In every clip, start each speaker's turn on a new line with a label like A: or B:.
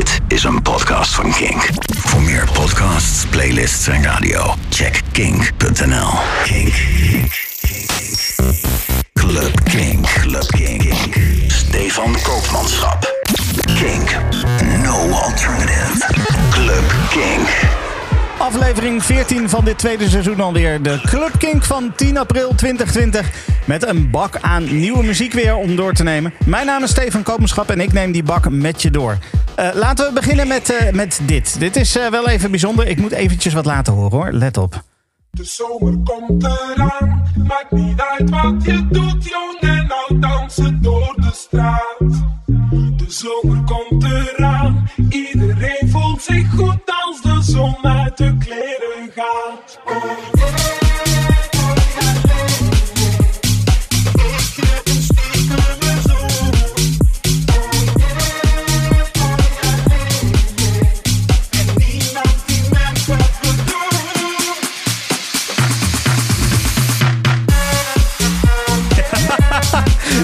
A: Dit is een podcast van Kink. Voor meer podcasts, playlists en radio, check kink.nl. Kink. Club Kink. Club Kink. Stefan Koopmanschap. Kink. No alternative. Club Kink.
B: Aflevering 14 van dit tweede seizoen alweer. De Club Kink van 10 april 2020. Met een bak aan nieuwe muziek weer om door te nemen. Mijn naam is Stefan Koopmanschap en ik neem die bak met je door. Uh, laten we beginnen met, uh, met dit. Dit is uh, wel even bijzonder. Ik moet eventjes wat laten horen hoor. Let op.
C: De zomer komt eraan, maakt niet uit wat je doet, jong en oud dansen door de straat. De zomer komt eraan, goed als de zon uit de kleren gaat.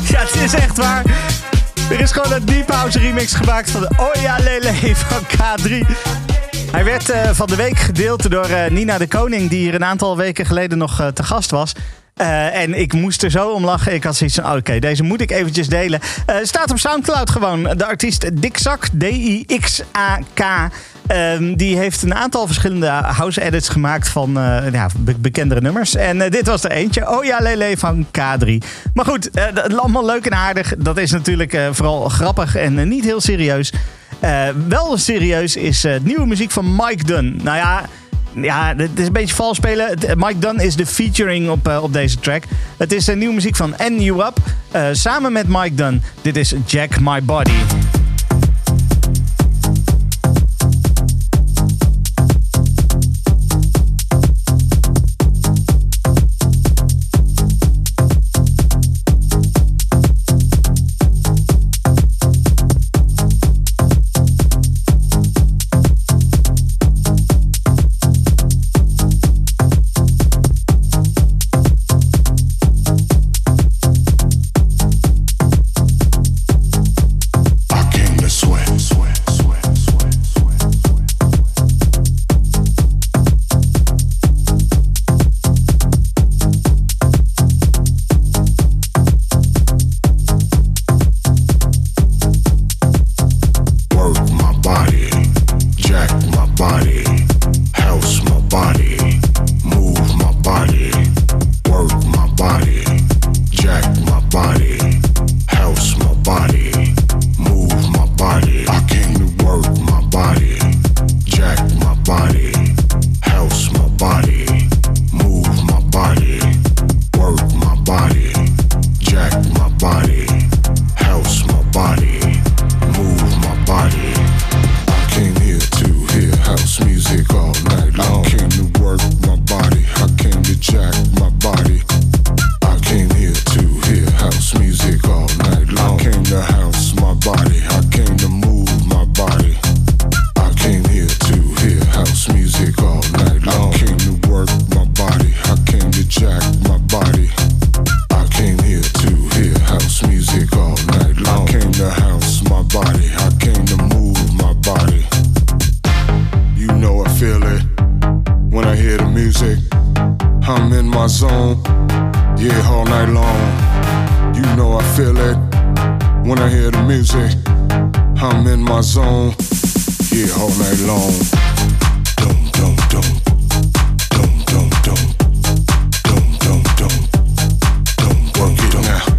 B: Ja, het is echt waar. Er is gewoon een Deep House remix gemaakt van Oya Lele van K3. Hij werd uh, van de week gedeeld door uh, Nina de Koning, die hier een aantal weken geleden nog uh, te gast was. Uh, en ik moest er zo om lachen. Ik had zoiets van, oké, deze moet ik eventjes delen. Uh, staat op Soundcloud gewoon. De artiest Dixak, D-I-X-A-K. Uh, die heeft een aantal verschillende house edits gemaakt van ja, be bekendere nummers. En dit was er eentje. Oh ja, Lele van K3. Maar goed, allemaal leuk en aardig. Dat is natuurlijk vooral grappig en niet heel serieus. wel serieus is nieuwe muziek van Mike Dunn. Nou ja... Ja, het is een beetje vals spelen. Mike Dunn is de featuring op, uh, op deze track. Het is een nieuwe muziek van N Up. Uh, samen met Mike Dunn. Dit is Jack My Body.
D: Yeah, all night long. You know I feel it. When I hear the music, I'm in my zone. Yeah, all night long. Dum, dum, dum. Dum, dum, dum. Dum, dum, dum. Dum, work it now.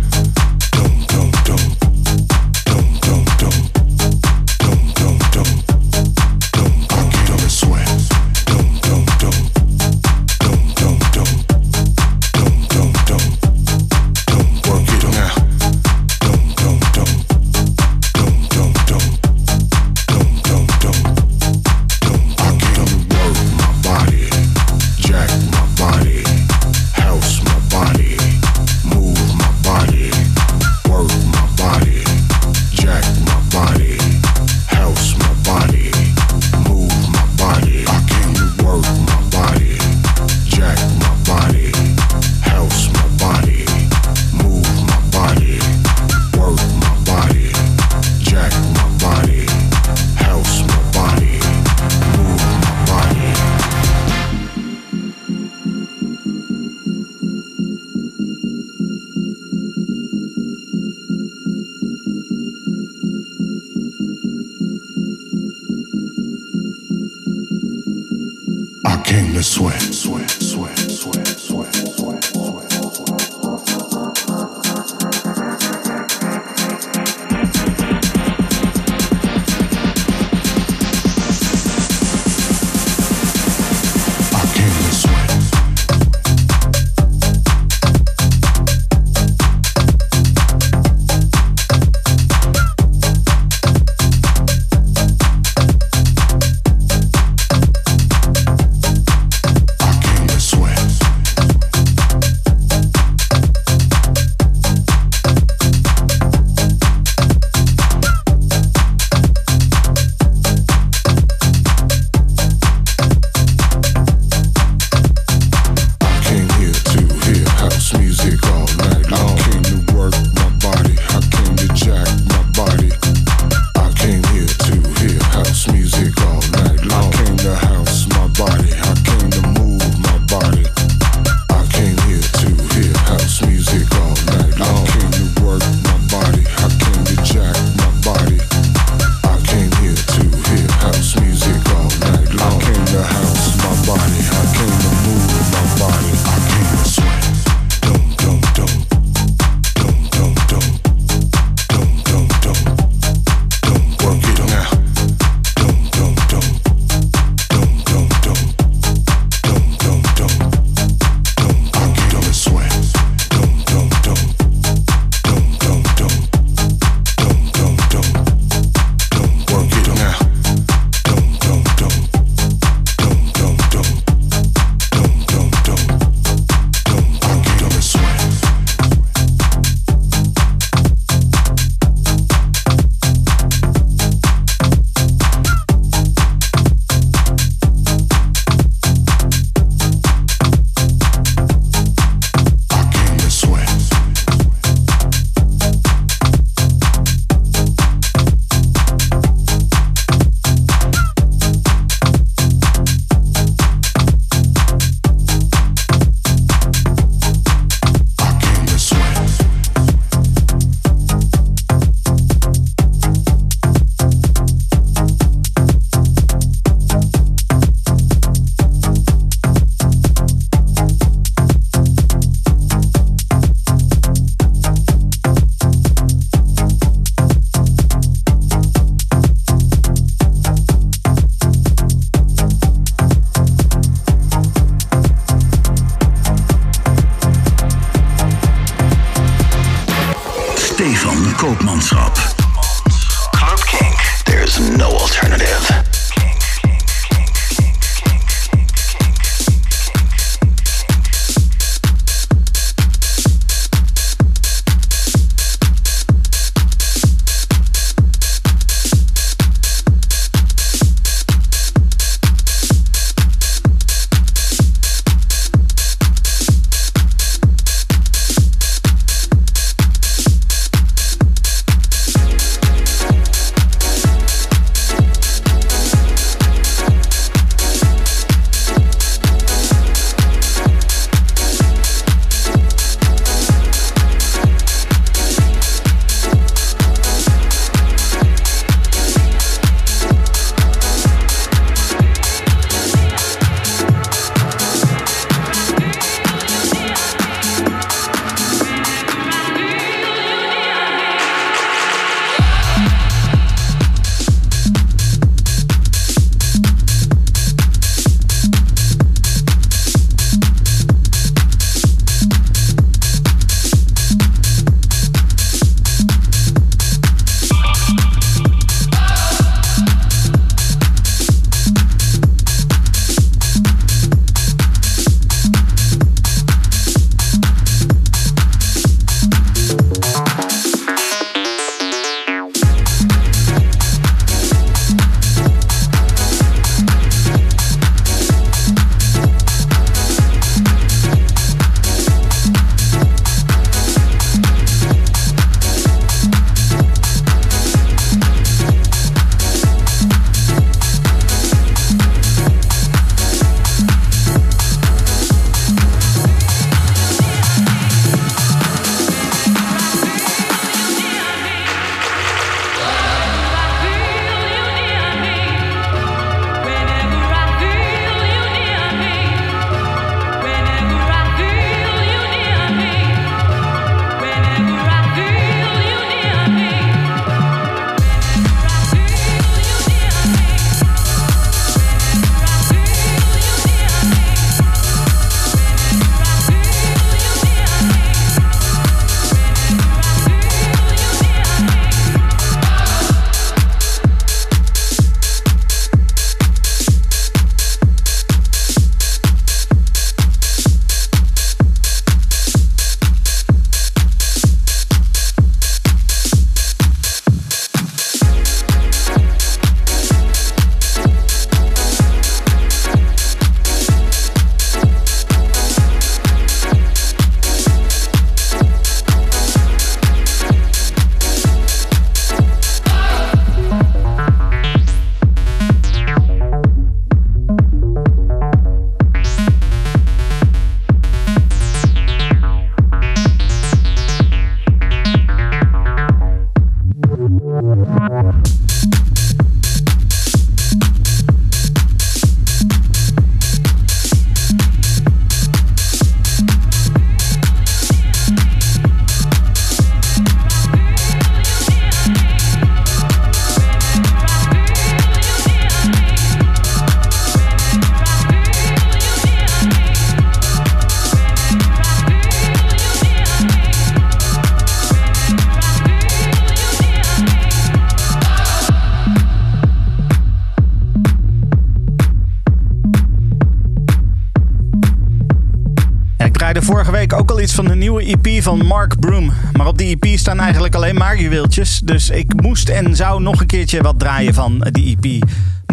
B: Van de nieuwe EP van Mark Broom. Maar op die EP staan eigenlijk alleen maar juweeltjes. Dus ik moest en zou nog een keertje wat draaien van die EP.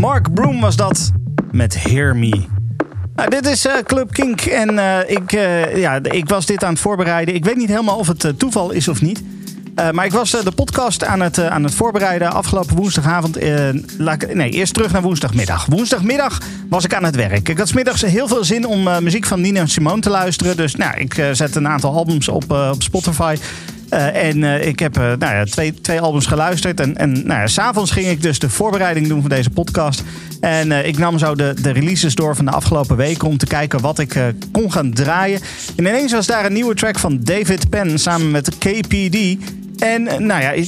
B: Mark Broom was dat met Hear Me. Nou, dit is uh, Club Kink en uh, ik, uh, ja, ik was dit aan het voorbereiden. Ik weet niet helemaal of het toeval is of niet. Uh, maar ik was de podcast aan het, aan het voorbereiden afgelopen woensdagavond. nee, eerst terug naar woensdagmiddag. Woensdagmiddag was ik aan het werk. Ik had smiddags heel veel zin om muziek van Nina Simone te luisteren. Dus nou, ik zet een aantal albums op, op Spotify. En ik heb nou ja, twee, twee albums geluisterd. En, en nou ja, s'avonds ging ik dus de voorbereiding doen van deze podcast. En ik nam zo de, de releases door van de afgelopen weken om te kijken wat ik kon gaan draaien. En ineens was daar een nieuwe track van David Penn samen met KPD. En nou ja,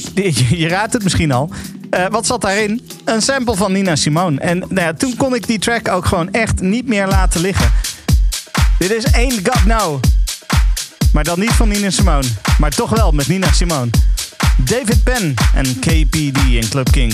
B: je, raadt het misschien al. wat zat daarin? Een sample van Nina Simone. En nou ja, toen kon ik die track ook gewoon echt niet meer laten liggen. Dit is Ain't Got No. Maar dan niet van Nina Simone. Maar toch wel met Nina Simone. David Penn en KPD in Club King.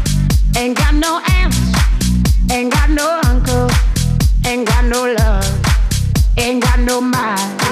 E: Ain't got no aunts, ain't got no uncle, ain't got no love, ain't got no mind.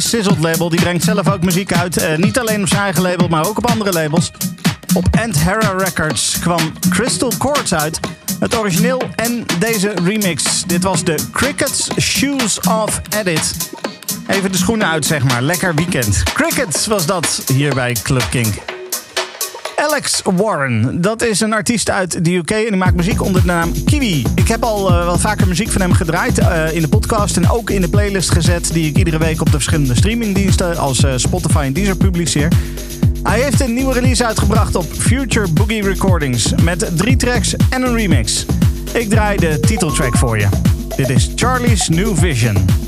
B: Sizzled label. Die brengt zelf ook muziek uit. Eh, niet alleen op zijn eigen label, maar ook op andere labels. Op Anthera Records kwam Crystal Chords uit. Het origineel en deze remix. Dit was de Crickets Shoes Off Edit. Even de schoenen uit, zeg maar. Lekker weekend. Crickets was dat hier bij Club King. Alex Warren, dat is een artiest uit de UK en die maakt muziek onder de naam Kiwi. Ik heb al uh, wel vaker muziek van hem gedraaid uh, in de podcast en ook in de playlist gezet die ik iedere week op de verschillende streamingdiensten als uh, Spotify en Deezer publiceer. Hij heeft een nieuwe release uitgebracht op Future Boogie Recordings met drie tracks en een remix. Ik draai de titeltrack voor je. Dit is Charlie's New Vision.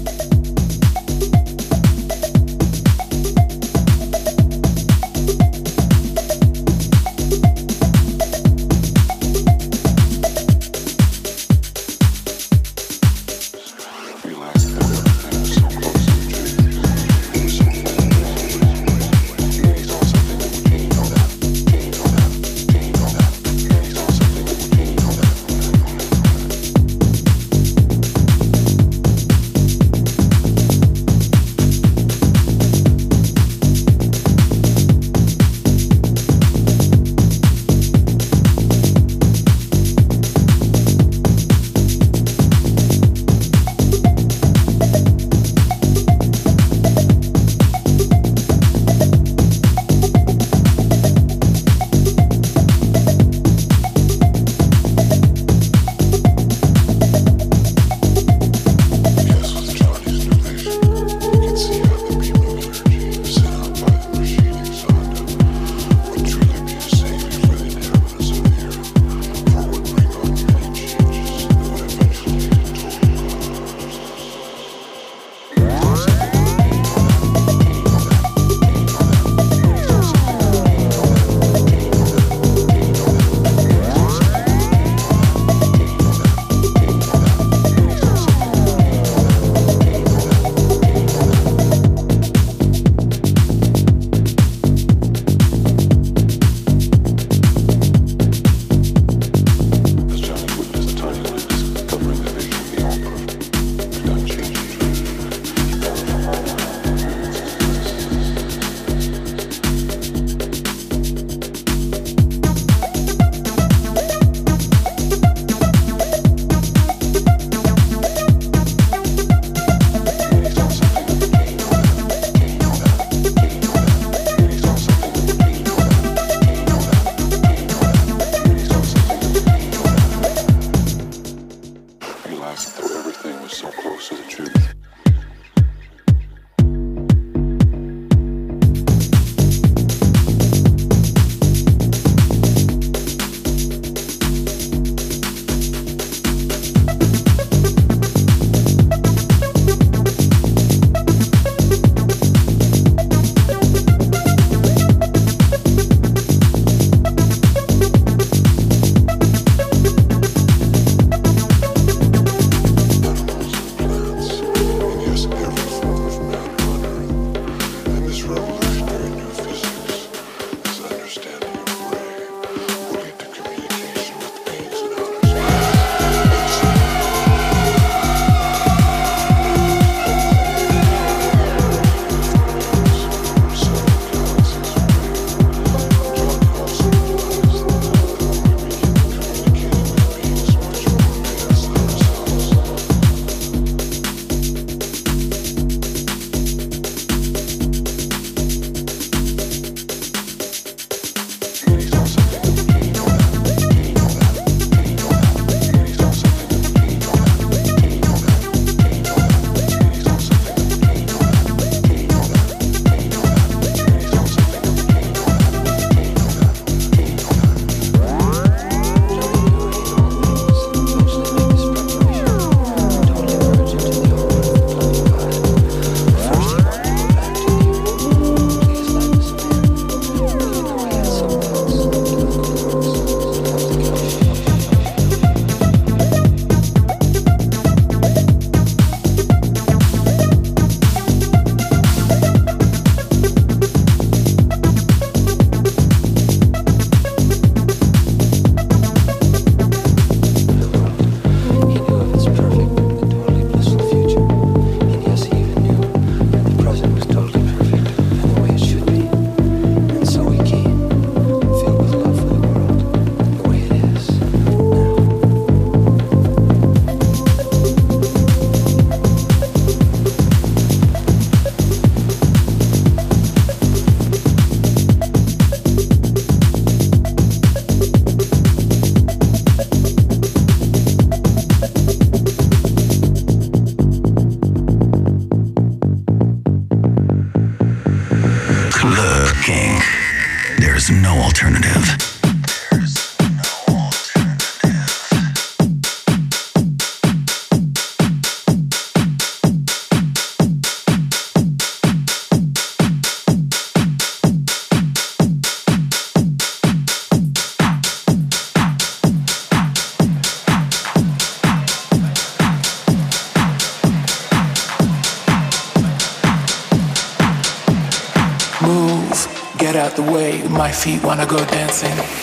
F: My feet wanna go dancing.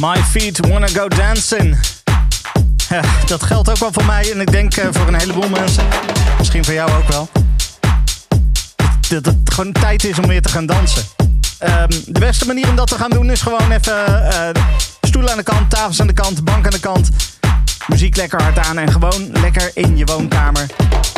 F: My Feet Wanna Go Dancing.
B: Dat geldt ook wel voor mij en ik denk uh, voor een heleboel mensen. Misschien voor jou ook wel. Dat het gewoon tijd is om weer te gaan dansen. Um, de beste manier om dat te gaan doen is gewoon even uh, stoelen aan de kant, tafels aan de kant, bank aan de kant. Muziek lekker hard aan en gewoon lekker in je woonkamer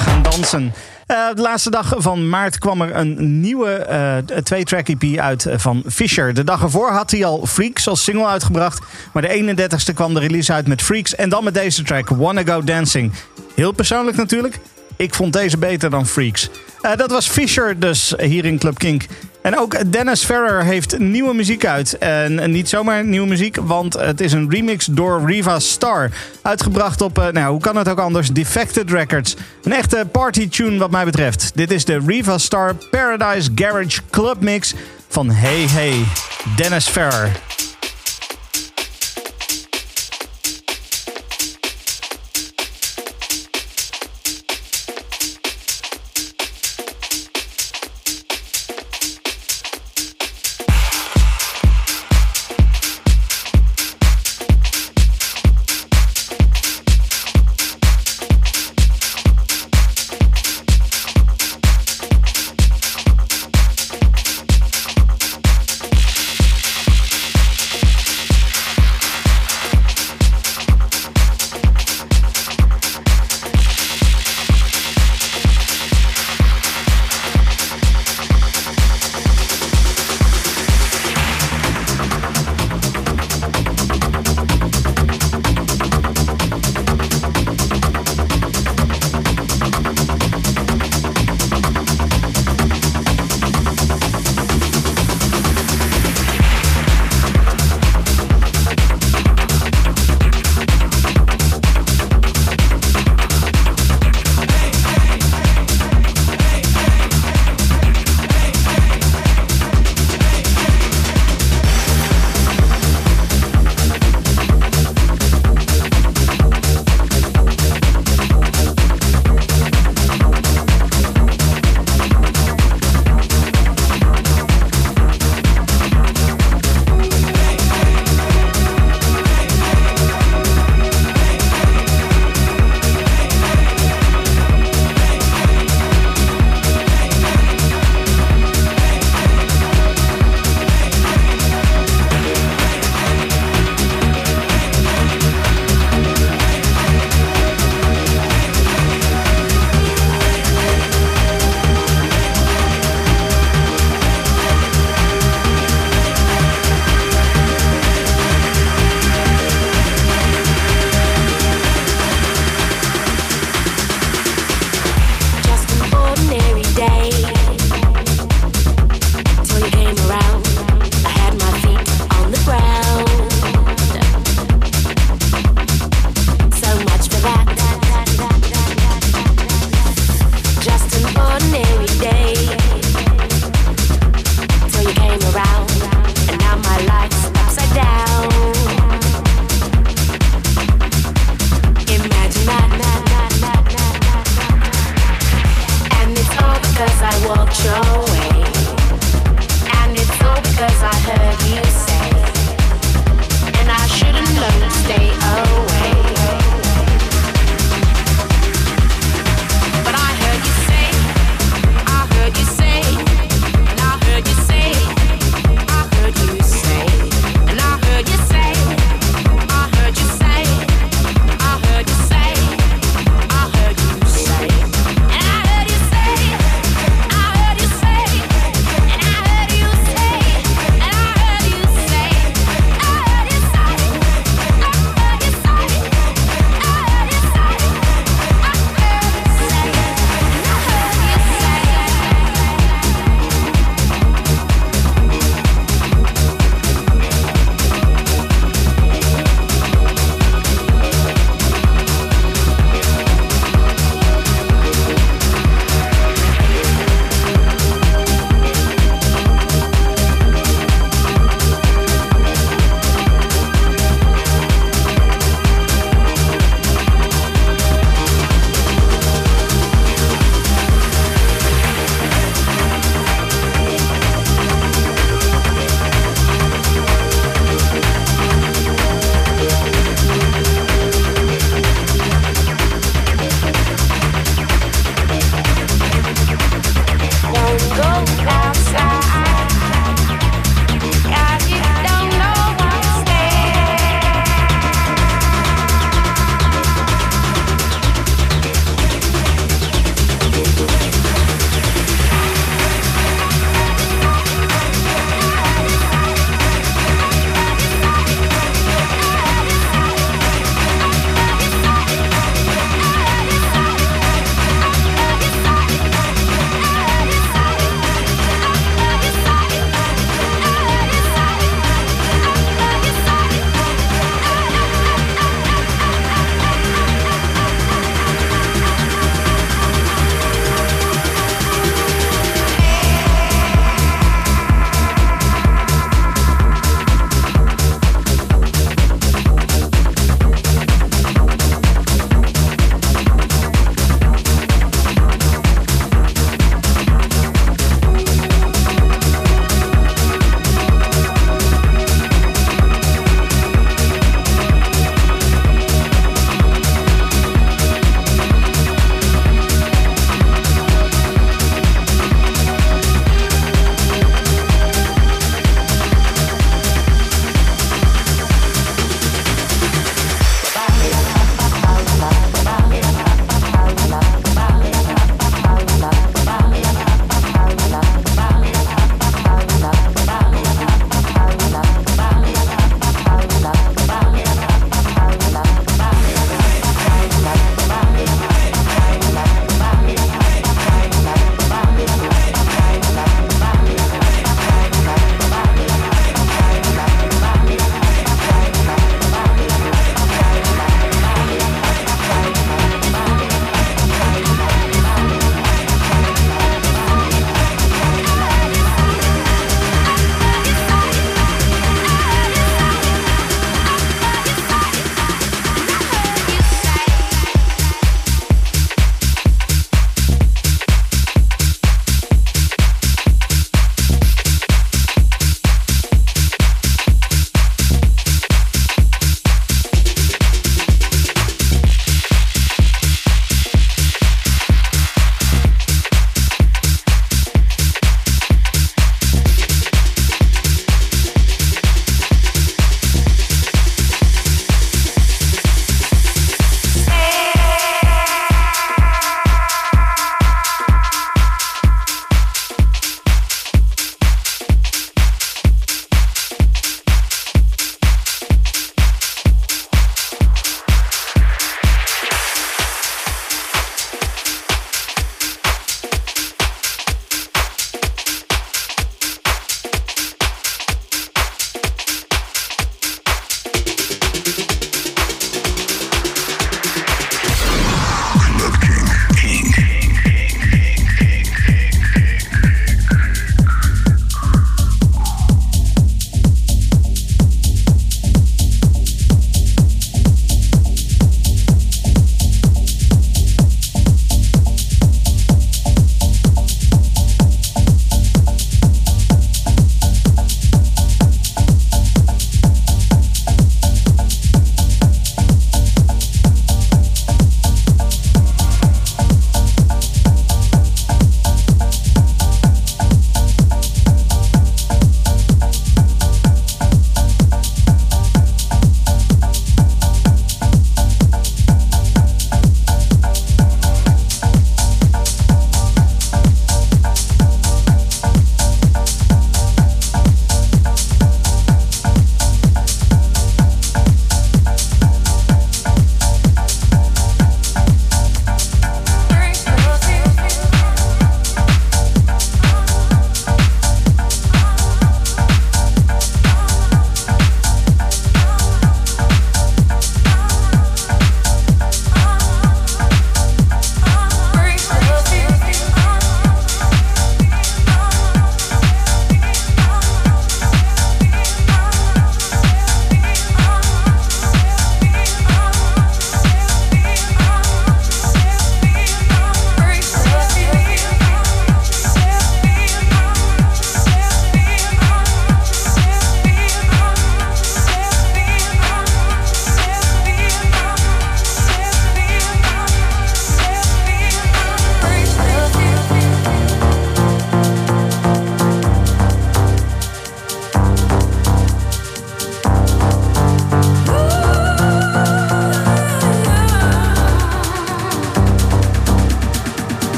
B: gaan dansen. Uh, de laatste dag van maart kwam er een nieuwe uh, twee-track EP uit van Fisher. De dag ervoor had hij al Freaks als single uitgebracht. Maar de 31ste kwam de release uit met Freaks. En dan met deze track, Wanna Go Dancing. Heel persoonlijk natuurlijk. Ik vond deze beter dan Freaks. Dat was Fisher dus hier in Club Kink. En ook Dennis Ferrer heeft nieuwe muziek uit. En niet zomaar nieuwe muziek, want het is een remix door Riva Star. Uitgebracht op, nou hoe kan het ook anders, Defected Records. Een echte party tune wat mij betreft. Dit is de Riva Star Paradise Garage Club Mix van Hey Hey, Dennis Ferrer.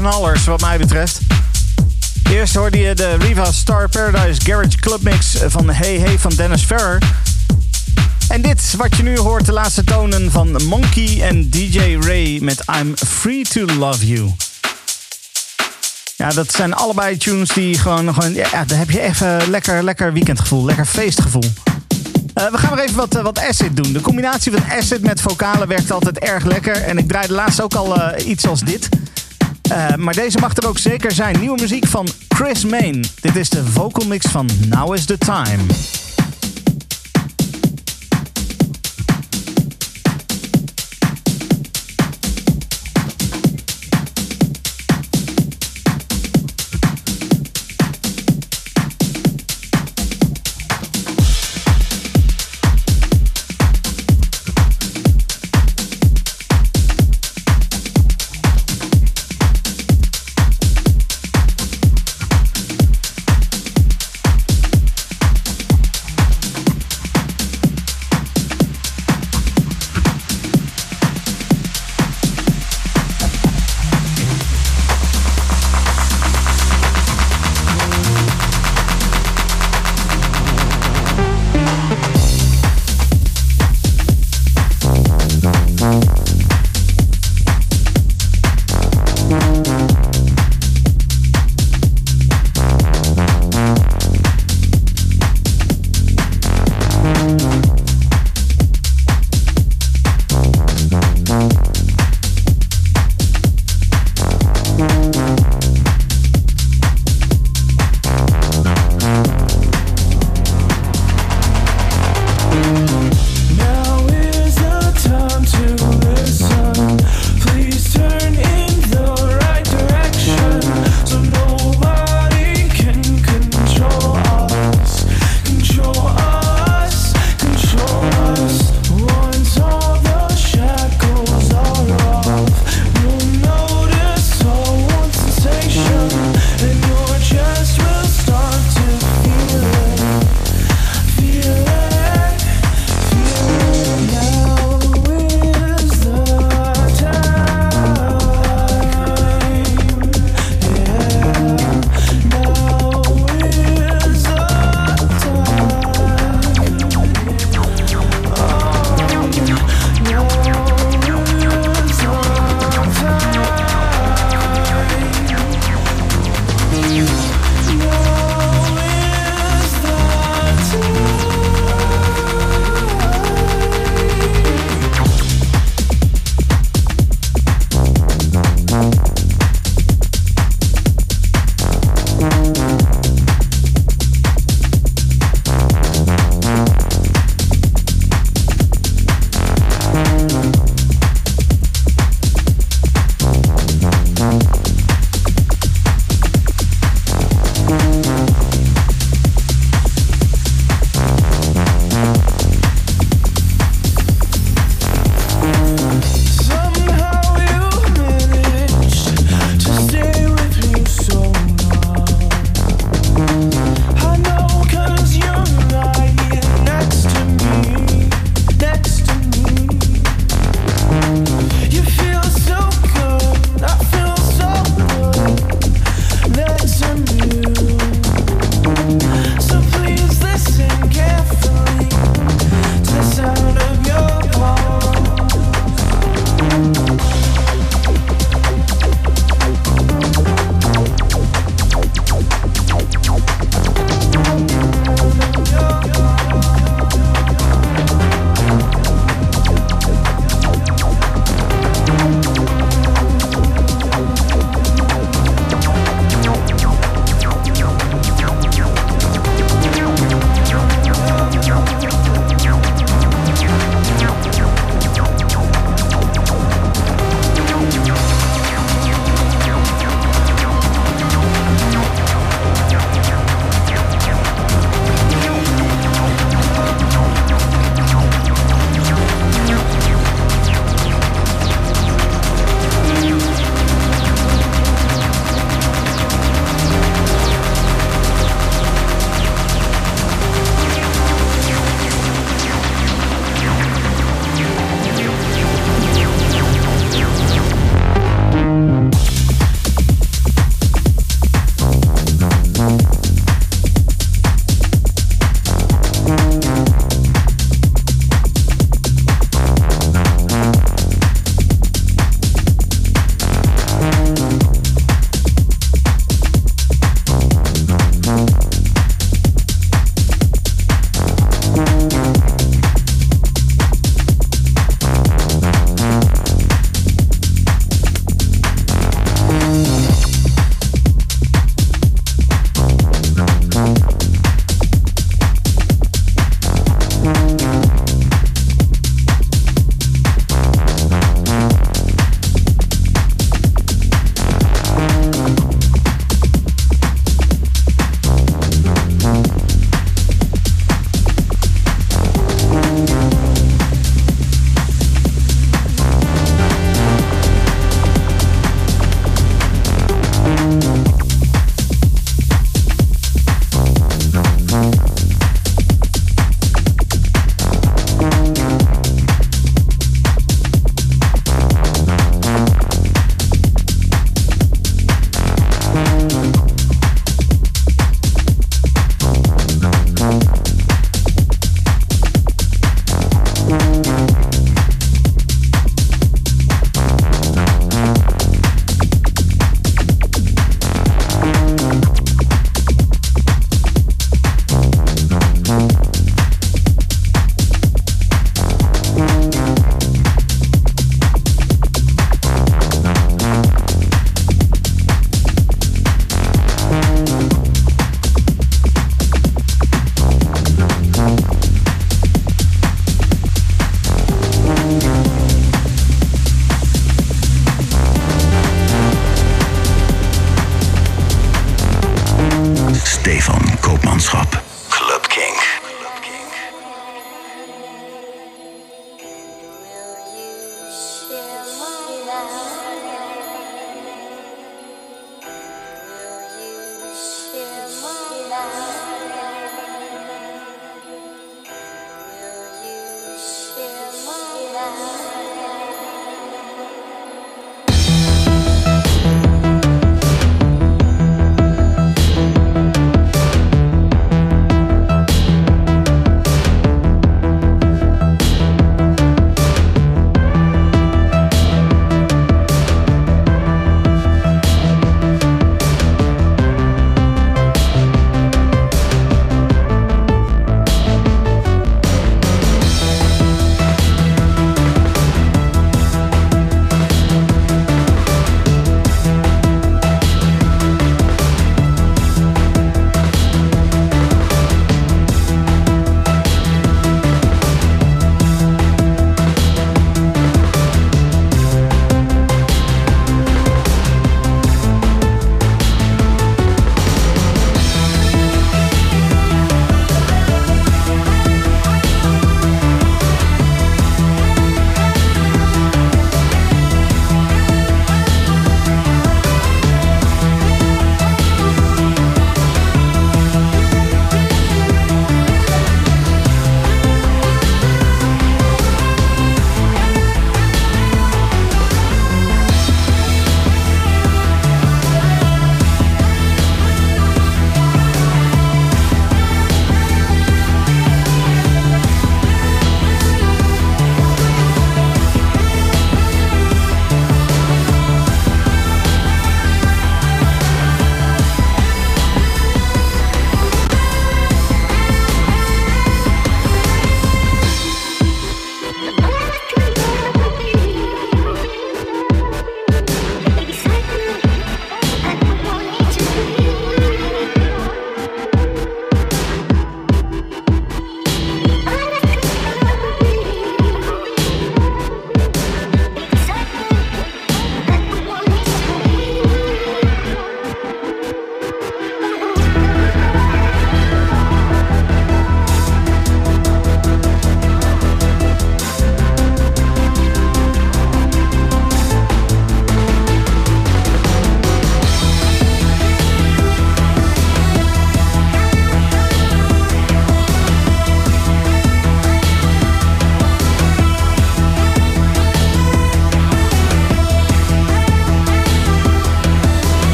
B: Partyknallers wat mij betreft. Eerst hoorde je de Riva Star Paradise Garage Club Mix van Hey Hey van Dennis Ferrer. En dit, wat je nu hoort, de laatste tonen van Monkey en DJ Ray met I'm Free to Love You. Ja, dat zijn allebei tunes die gewoon, gewoon ja, daar heb je even lekker, lekker weekendgevoel, lekker feestgevoel. Uh, we gaan nog even wat, uh, wat acid doen. De combinatie van acid met vocalen werkt altijd erg lekker. En ik draaide laatst ook al uh, iets als dit. Maar deze mag er ook zeker zijn. Nieuwe muziek van Chris Main. Dit is de vocal mix van Now is the Time.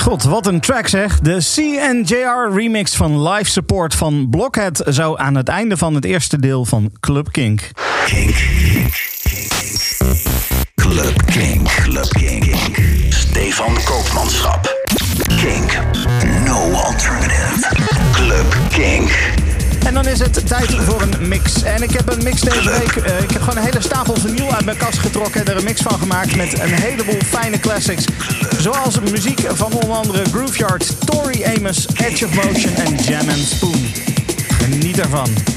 B: God, wat een track zeg. De CNJR remix van Live Support van Blockhead zou aan het einde van het eerste deel van Club Kink.
A: Kink. Club Kink. Club Kink. Stefan Koopmanschap. Kink. No alternative. Club Kink.
B: En dan is het tijd voor een mix. En ik heb een mix deze week. eh, ik heb gewoon een hele stapel vinyl uit mijn kast getrokken en er een mix van gemaakt met een heleboel fijne classics. Zoals muziek van onder andere Grooveyard, Tori Amos, Edge of Motion en Jam and Spoon. Geniet ervan.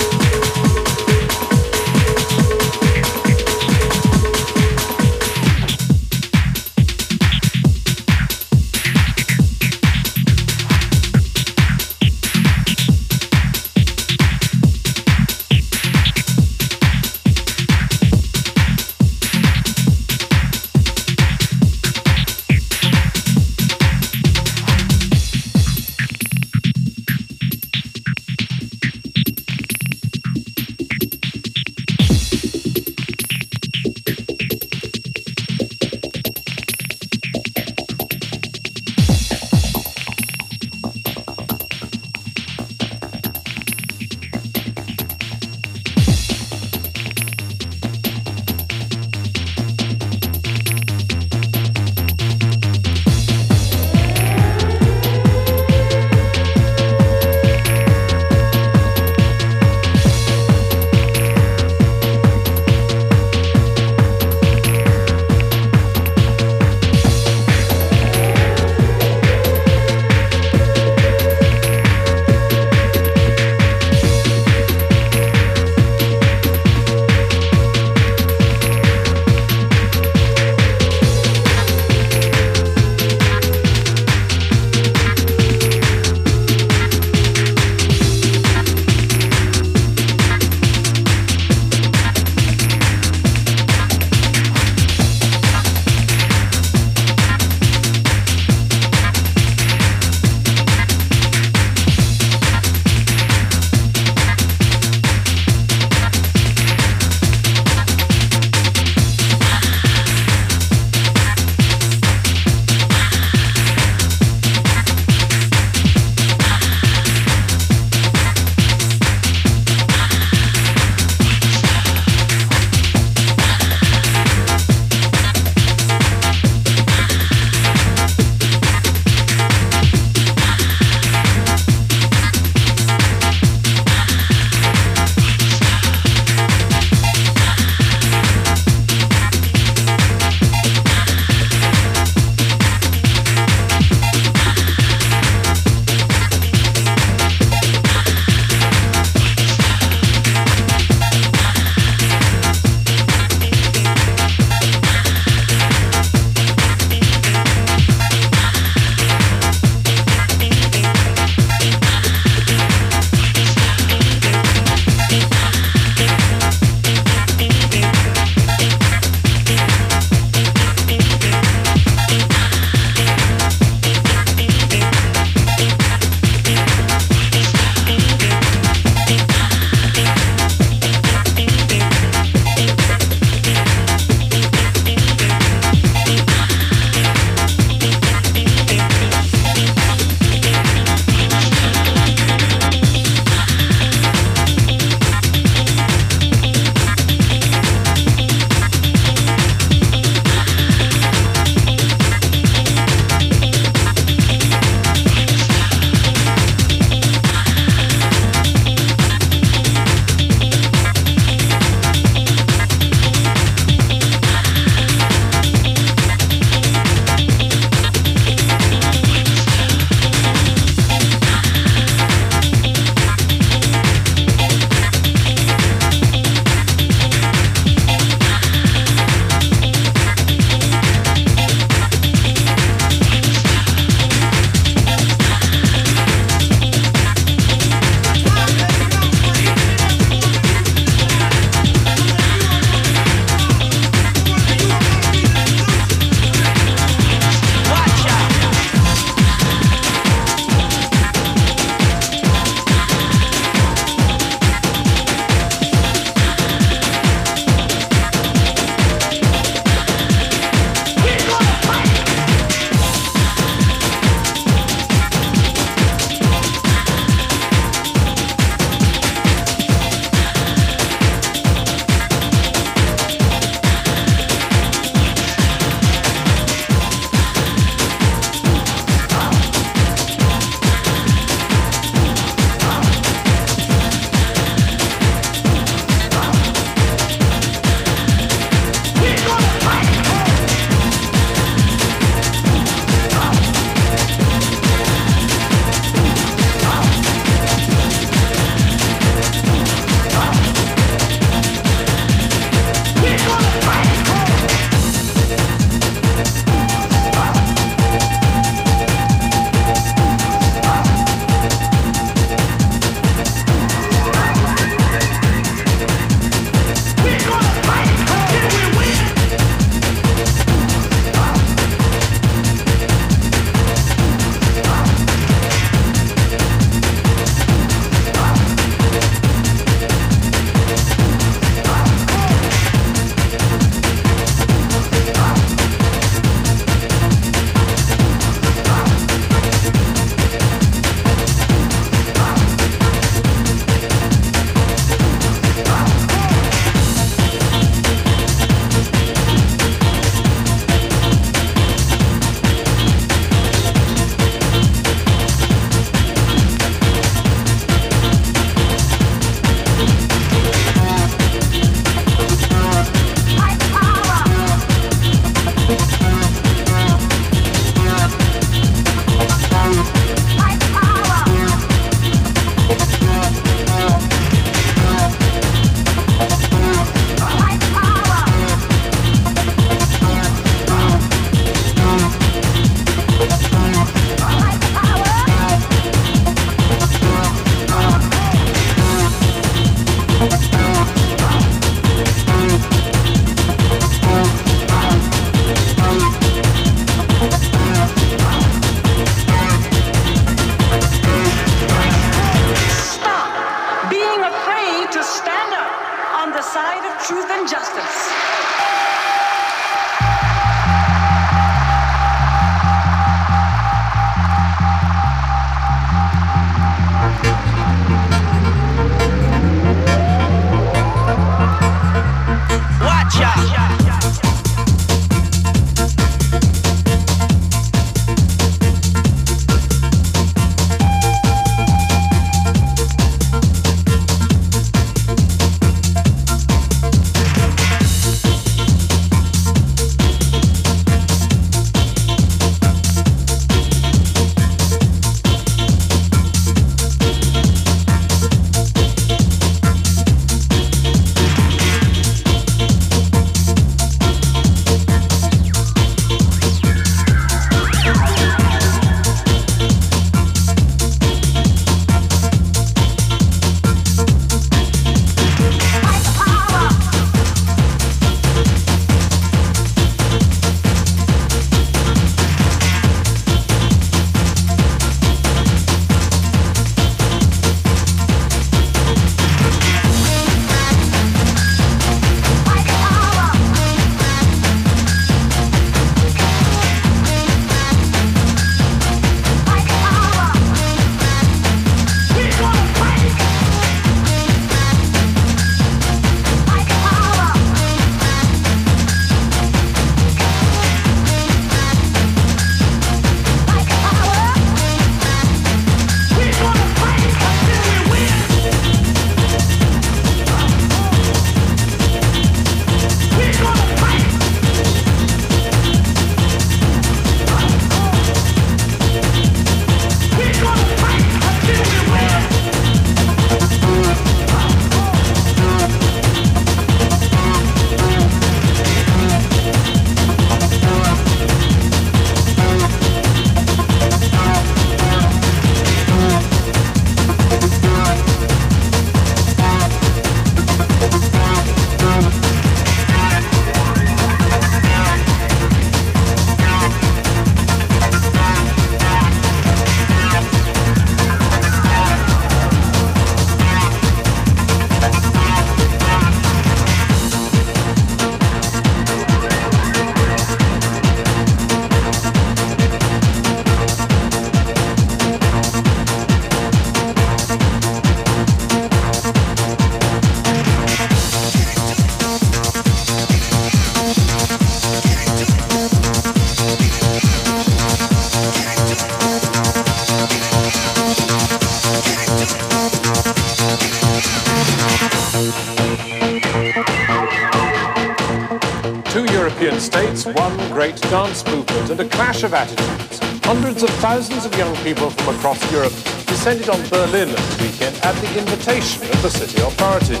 G: One great dance movement and a clash of attitudes. Hundreds of thousands of young people from across Europe descended on Berlin at the weekend at the invitation of the city authorities.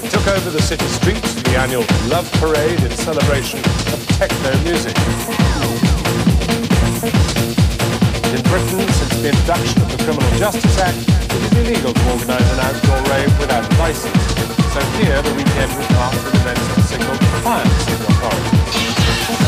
G: They took over the city streets for the annual Love Parade in celebration of techno music. In Britain, since the introduction of the Criminal Justice Act, it is illegal to organise an outdoor rave without a licence. So here, the weekend was marked with events that signalled defiance of the authorities.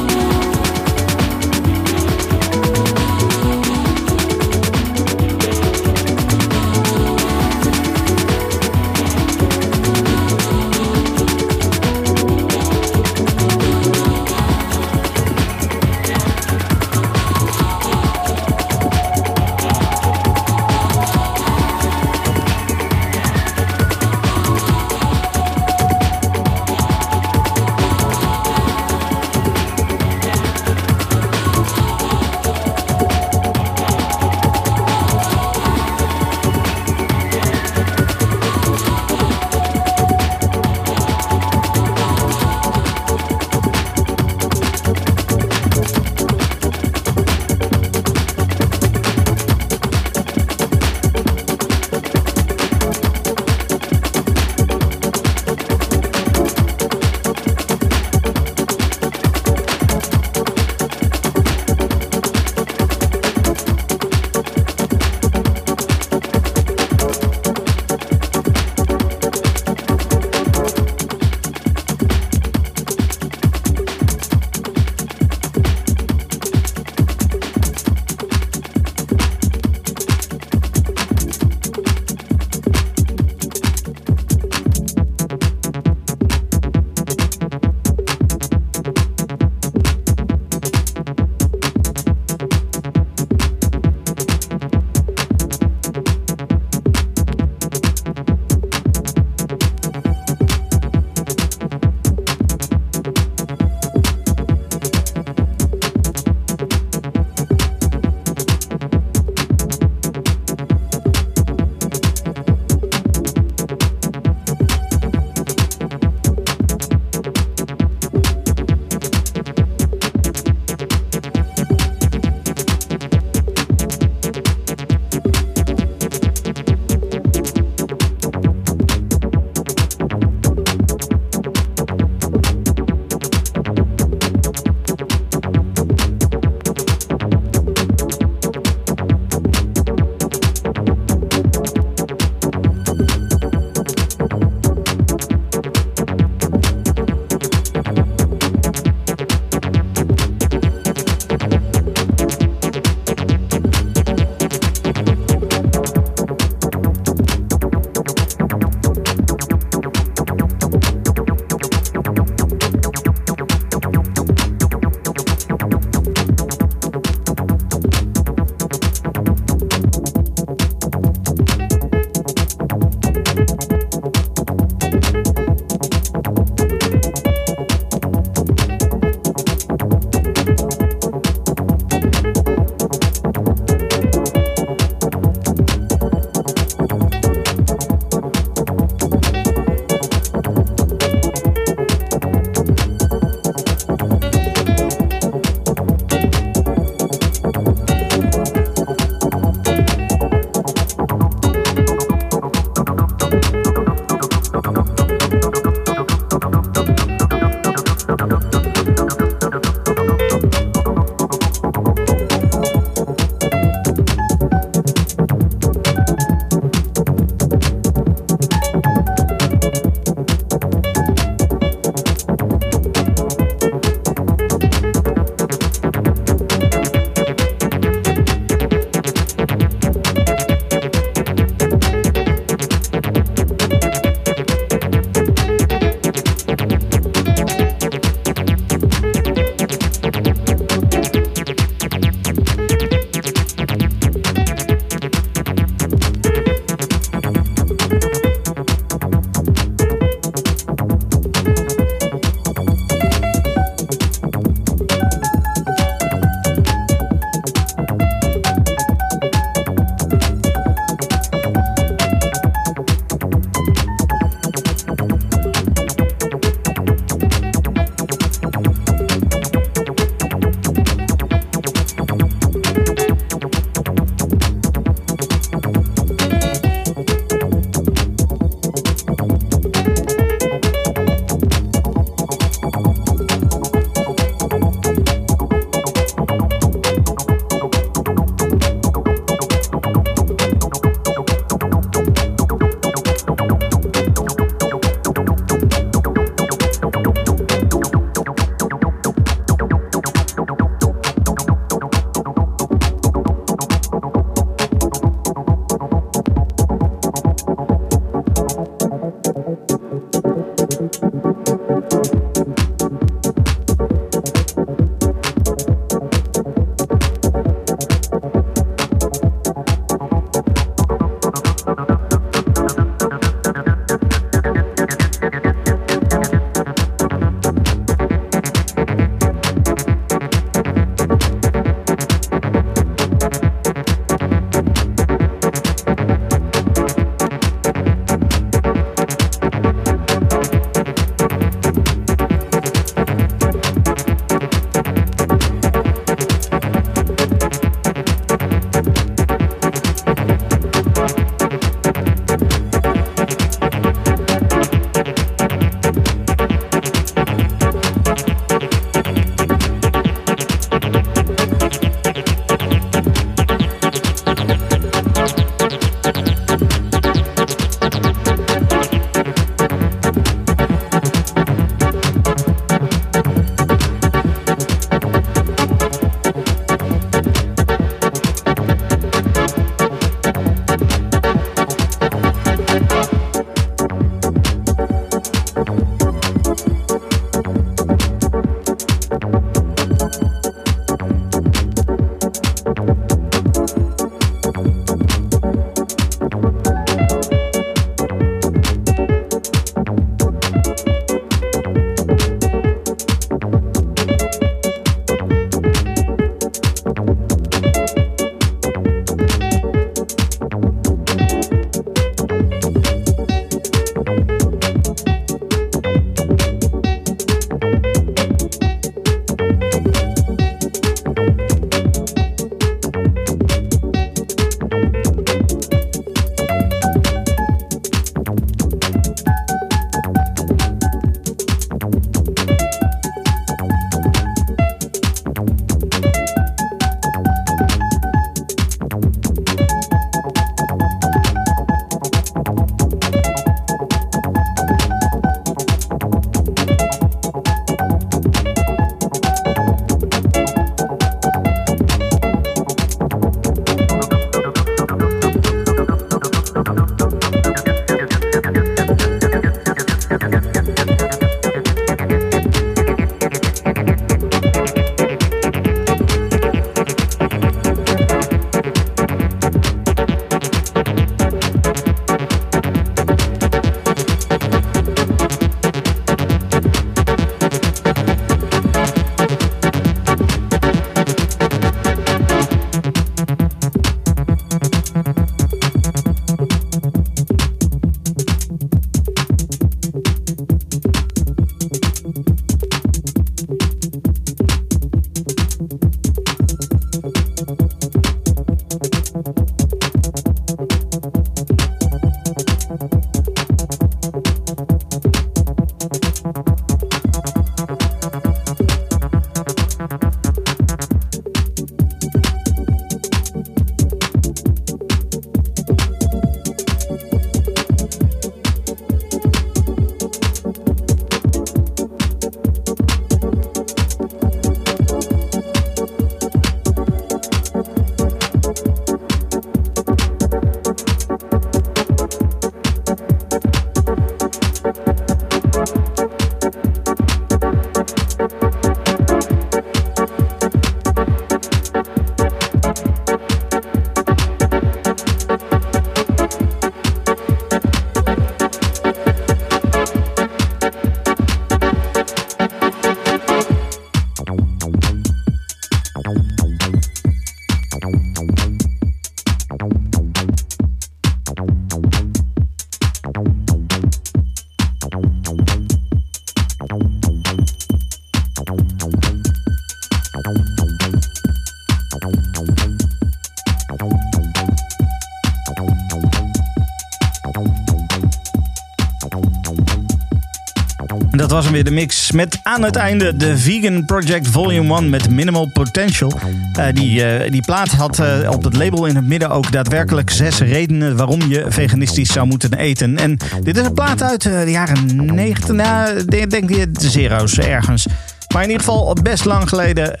B: Dat was hem weer de mix met aan het einde de Vegan Project Volume 1 met Minimal Potential. Uh, die, uh, die plaat had uh, op het label in het midden ook daadwerkelijk zes redenen waarom je veganistisch zou moeten eten. En dit is een plaat uit de jaren 90, nou, denk de zero's ergens. Maar in ieder geval best lang geleden.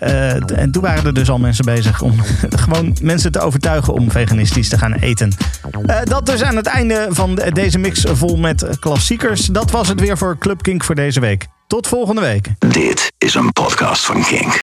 B: En toen waren er dus al mensen bezig om gewoon mensen te overtuigen om veganistisch te gaan eten. Uh, dat dus aan het einde van deze mix vol met klassiekers. Dat was het weer voor Club Kink voor deze week. Tot volgende week.
A: Dit is een podcast van Kink.